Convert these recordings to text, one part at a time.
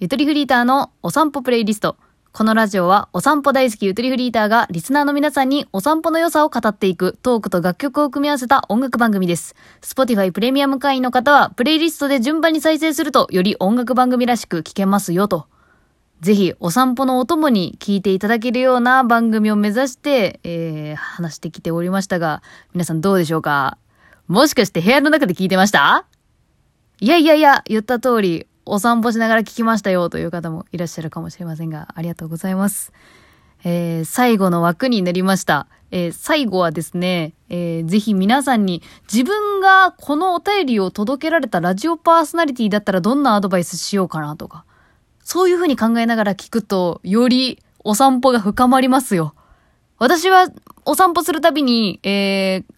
ゆとりフリーターのお散歩プレイリスト。このラジオはお散歩大好きゆとりフリーターがリスナーの皆さんにお散歩の良さを語っていくトークと楽曲を組み合わせた音楽番組です。Spotify プレミアム会員の方はプレイリストで順番に再生するとより音楽番組らしく聴けますよと。ぜひお散歩のお供に聞いていただけるような番組を目指して、えー、話してきておりましたが、皆さんどうでしょうか？もしかして部屋の中で聞いてました？いやいやいや、言った通り、お散歩しながら聞きましたよという方もいらっしゃるかもしれませんが、ありがとうございます。えー、最後の枠になりました。えー、最後はですね、えー、ぜひ皆さんに自分がこのお便りを届けられたラジオパーソナリティだったらどんなアドバイスしようかなとか、そういうふうに考えながら聞くと、よりお散歩が深まりますよ。私はお散歩するたびに、えー、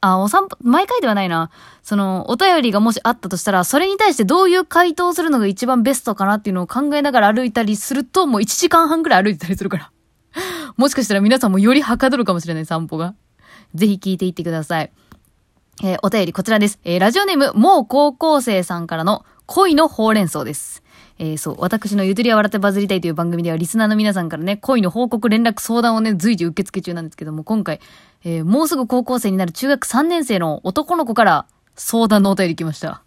あ、お散歩、毎回ではないな。その、お便りがもしあったとしたら、それに対してどういう回答をするのが一番ベストかなっていうのを考えながら歩いたりすると、もう1時間半くらい歩いてたりするから。もしかしたら皆さんもよりはかどるかもしれない散歩が。ぜひ聞いていってください。えーお便りこちらです。えーラジオネーム、もう高校生さんからの恋のほうれん草です。えーそう、私のゆとりは笑ってバズりたいという番組では、リスナーの皆さんからね、恋の報告、連絡、相談をね、随時受付中なんですけども、今回、えーもうすぐ高校生になる中学3年生の男の子から相談のお便り来ました。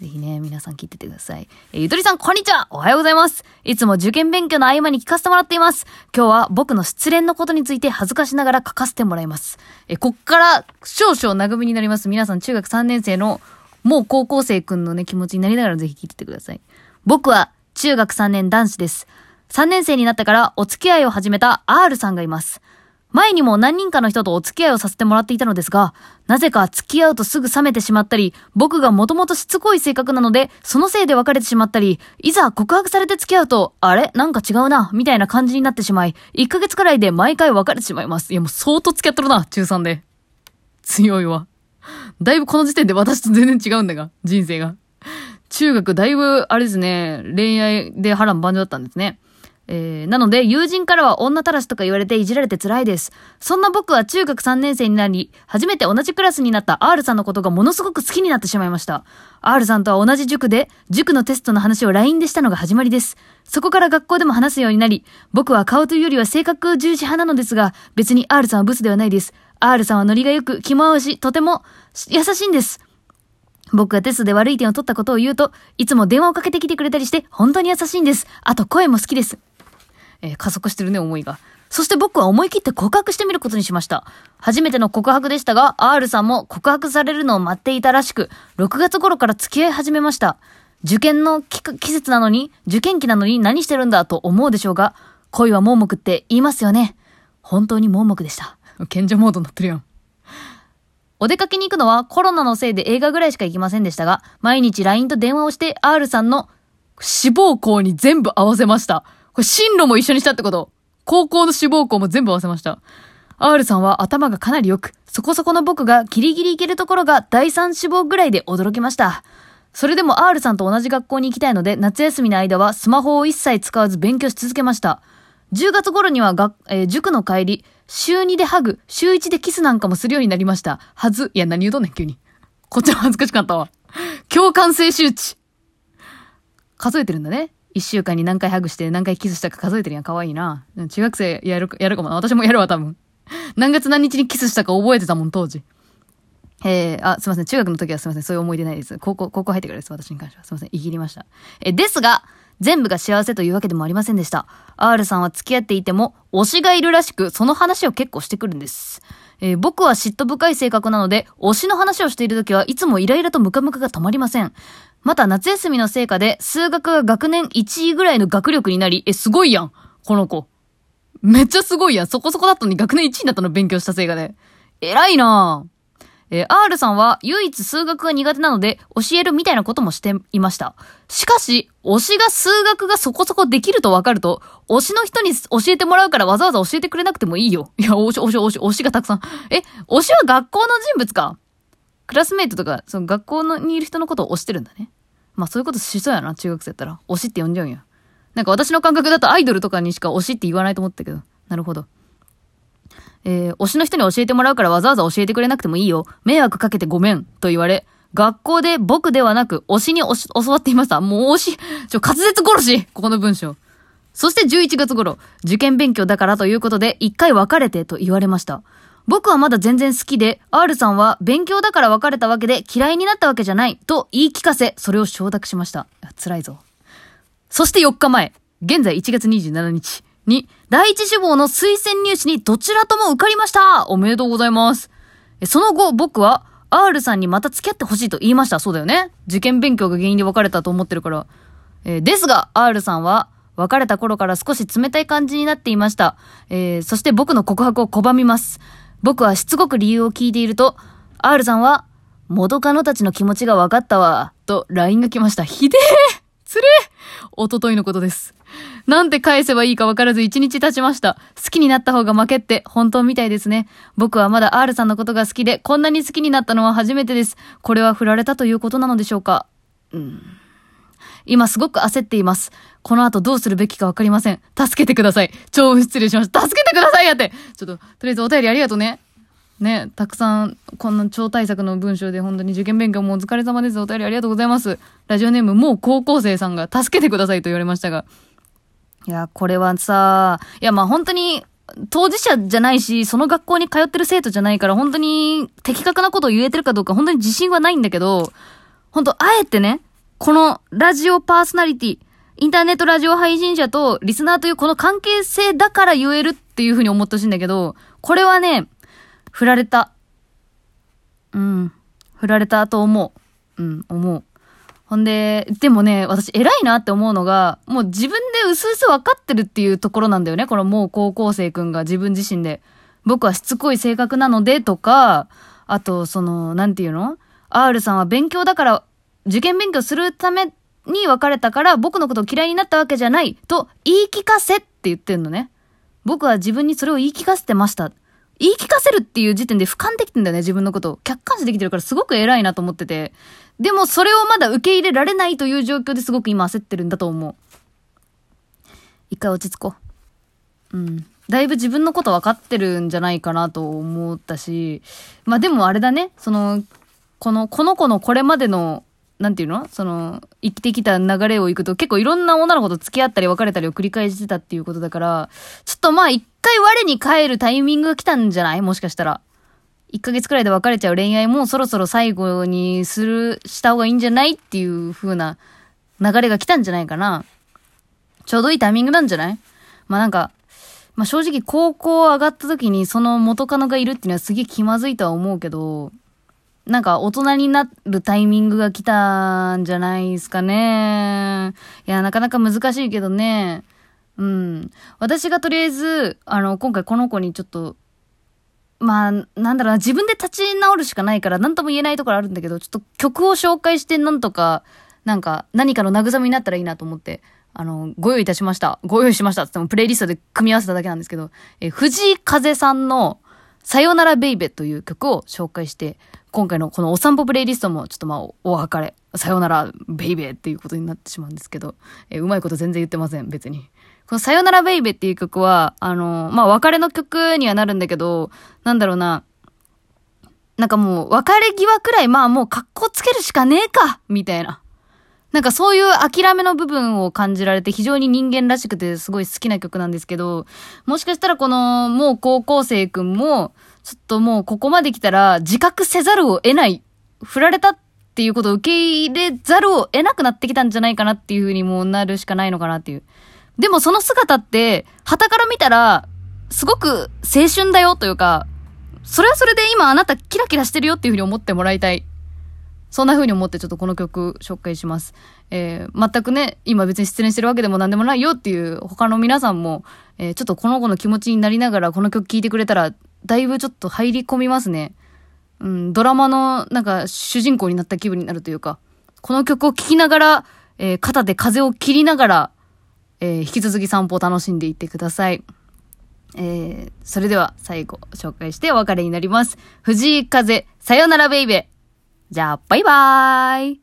ぜひね、皆さん聞いててください。えーゆとりさん、こんにちはおはようございますいつも受験勉強の合間に聞かせてもらっています今日は僕の失恋のことについて恥ずかしながら書かせてもらいます。えーこっから少々長めになります。皆さん、中学3年生のもう高校生くんのね、気持ちになりながらぜひ聞いててください。僕は中学3年男子です。3年生になってからお付き合いを始めた R さんがいます。前にも何人かの人とお付き合いをさせてもらっていたのですが、なぜか付き合うとすぐ冷めてしまったり、僕がもともとしつこい性格なので、そのせいで別れてしまったり、いざ告白されて付き合うと、あれ？なんか違うな、みたいな感じになってしまい、1ヶ月くらいで毎回別れてしまいます。いやもう相当付き合っとるな、中3で。強いわ。だいぶこの時点で私と全然違うんだが、人生が。中学だいぶ、あれですね、恋愛で波乱万丈だったんですね。えー、なので、友人からは女たらしとか言われていじられて辛いです。そんな僕は中学3年生になり、初めて同じクラスになった R さんのことがものすごく好きになってしまいました。R さんとは同じ塾で、塾のテストの話を LINE でしたのが始まりです。そこから学校でも話すようになり、僕は顔というよりは性格重視派なのですが、別に R さんはブスではないです。R さんはノリが良く、気も合うし、とても優しいんです。僕がテストで悪い点を取ったことを言うと、いつも電話をかけてきてくれたりして、本当に優しいんです。あと、声も好きです。えー加速してるね、思いが。そして僕は思い切って告白してみることにしました。初めての告白でしたが、R さんも告白されるのを待っていたらしく、6月頃から付き合い始めました。受験の季季節なのに、受験期なのに何してるんだと思うでしょうが、恋は盲目って言いますよね。本当に盲目でした。賢者モードになってるやん。お出かけに行くのはコロナのせいで映画ぐらいしか行きませんでしたが、毎日 LINE と電話をして R さんの志望校に全部合わせました。これ進路も一緒にしたってこと高校の志望校も全部合わせました。R さんは頭がかなり良く、そこそこの僕がギリギリ行けるところが第三志望ぐらいで驚きました。それでも R さんと同じ学校に行きたいので、夏休みの間はスマホを一切使わず勉強し続けました。10月頃には学、えー塾の帰り、週2でハグ、週1でキスなんかもするようになりました。はず、いや何言うとんねん、急に。こっちも恥ずかしかったわ。共感性周知。数えてるんだね。一週間に何回ハグして何回キスしたか数えてるやん。かわいいな。中学生やるか、やるかもな。私もやるわ、多分。何月何日にキスしたか覚えてたもん、当時。えー、あ、すいません。中学の時はすいません。そういう思い出ないです。高校、高校入ってからです。私に関しては。すいません。いぎりました。えですが、全部が幸せというわけでもありませんでした。R さんは付き合っていても、推しがいるらしく、その話を結構してくるんです。えー僕は嫉妬深い性格なので、推しの話をしているときはいつもイライラとムカムカが止まりません。また夏休みの成果で、数学が学年1位ぐらいの学力になり、え、すごいやんこの子。めっちゃすごいやん。そこそこだったのに学年1位になったの勉強した成果で。偉いなぁ。えー R さんは唯一数学が苦手なので教えるみたいなこともしていました。しかし、推しが数学がそこそこできると分かると、推しの人に教えてもらうからわざわざ教えてくれなくてもいいよ。いや、推し、推し、推し、推しがたくさん。え、推しは学校の人物かクラスメイトとか、その学校のにいる人のことを推してるんだね。まあそういうことしそうやな、中学生やったら。推しって呼んじゃうんや。なんか私の感覚だとアイドルとかにしか推しって言わないと思ったけど。なるほど。えー推しの人に教えてもらうからわざわざ教えてくれなくてもいいよ。迷惑かけてごめん。と言われ、学校で僕ではなく推しに教わっていました。もう推し、ちょ、滑舌殺しここの文章。そして11月頃、受験勉強だからということで、一回別れてと言われました。僕はまだ全然好きで、R さんは勉強だから別れたわけで嫌いになったわけじゃないと言い聞かせ、それを承諾しました。辛いぞ。そして4日前、現在1月27日に、第一志望の推薦入試にどちらとも受かりましたおめでとうございます。その後、僕は、R さんにまた付き合ってほしいと言いました。そうだよね。受験勉強が原因で別れたと思ってるから。えー、ですが、R さんは、別れた頃から少し冷たい感じになっていました。えー、そして僕の告白を拒みます。僕はしつこく理由を聞いていると、R さんは、元カノたちの気持ちが分かったわ、と LINE が来ました。ひでえつれおとといのことです。なんて返せばいいか分からず一日経ちました。好きになった方が負けって本当みたいですね。僕はまだ R さんのことが好きで、こんなに好きになったのは初めてです。これは振られたということなのでしょうかうん。今すごく焦っています。この後どうするべきかわかりません。助けてください。超失礼しました。助けてくださいやって。ちょっと、とりあえずお便りありがとうね。ね、たくさん、こんな超大作の文章で本当に受験勉強もお疲れ様です。お便りありがとうございます。ラジオネームもう高校生さんが助けてくださいと言われましたが。いや、これはさ、いや、まあ本当に、当事者じゃないし、その学校に通ってる生徒じゃないから、本当に的確なことを言えてるかどうか、本当に自信はないんだけど、本当あえてね、このラジオパーソナリティ、インターネットラジオ配信者とリスナーというこの関係性だから言えるっていうふうに思ってほしいんだけど、これはね、振られた。うん。振られたと思う。うん、思う。ほんで、でもね、私偉いなって思うのが、もう自分で薄々分かってるっていうところなんだよね。このもう高校生くんが自分自身で。僕はしつこい性格なのでとか、あと、その、なんていうの ?R さんは勉強だから、受験勉強するために別れたから僕のことを嫌いになったわけじゃないと言い聞かせって言ってんのね。僕は自分にそれを言い聞かせてました。言い聞かせるっていう時点で俯瞰できてんだよね、自分のことを。客観視できてるからすごく偉いなと思ってて。でもそれをまだ受け入れられないという状況ですごく今焦ってるんだと思う。一回落ち着こう。うん。だいぶ自分のこと分かってるんじゃないかなと思ったし。まあでもあれだね、その、この、この子のこれまでのなんていうの？その、生きてきた流れをいくと結構いろんな女の子と付き合ったり別れたりを繰り返してたっていうことだから、ちょっとまあ一回我に帰るタイミングが来たんじゃない？もしかしたら。1ヶ月くらいで別れちゃう恋愛もそろそろ最後にする、した方がいいんじゃない？っていう風な流れが来たんじゃないかな。ちょうどいいタイミングなんじゃない？まあなんか、まあ正直高校上がった時にその元カノがいるっていうのはすげえ気まずいとは思うけど、なんか大人になるタイミングが来たんじゃないですかね。いや、なかなか難しいけどね。うん。私がとりあえず、あの、今回この子にちょっと、まあ、なんだろうな、自分で立ち直るしかないから、なんとも言えないところあるんだけど、ちょっと曲を紹介してなんとか、なんか、何かの慰めになったらいいなと思って、あの、ご用意いたしました。ご用意しましたって言っても、プレイリストで組み合わせただけなんですけど、え藤井風さんの、さよならベイベという曲を紹介して、今回のこのお散歩プレイリストもちょっとまあお別れ、さよならベイベーっていうことになってしまうんですけど、えー、うまいこと全然言ってません、別に。このさよならベイベーっていう曲は、あのー、まあ別れの曲にはなるんだけど、なんだろうな、なんかもう別れ際くらいまあもう格好つけるしかねえかみたいな。なんかそういう諦めの部分を感じられて非常に人間らしくてすごい好きな曲なんですけど、もしかしたらこのもう高校生くんも、ちょっともうここまで来たら自覚せざるを得ない。振られたっていうことを受け入れざるを得なくなってきたんじゃないかなっていう風にもうなるしかないのかなっていう。でもその姿って、旗から見たら、すごく青春だよというか、それはそれで今あなたキラキラしてるよっていう風に思ってもらいたい。そんな風に思ってちょっとこの曲紹介します。えー、全くね、今別に失恋してるわけでも何でもないよっていう他の皆さんも、えー、ちょっとこの子の気持ちになりながらこの曲聴いてくれたらだいぶちょっと入り込みますね。うん、ドラマのなんか主人公になった気分になるというか、この曲を聴きながら、えー、肩で風を切りながら、え、引き続き散歩を楽しんでいってください。えー、それでは最後紹介してお別れになります。藤井風、さよならベイベー。じゃあ、バイバーイ。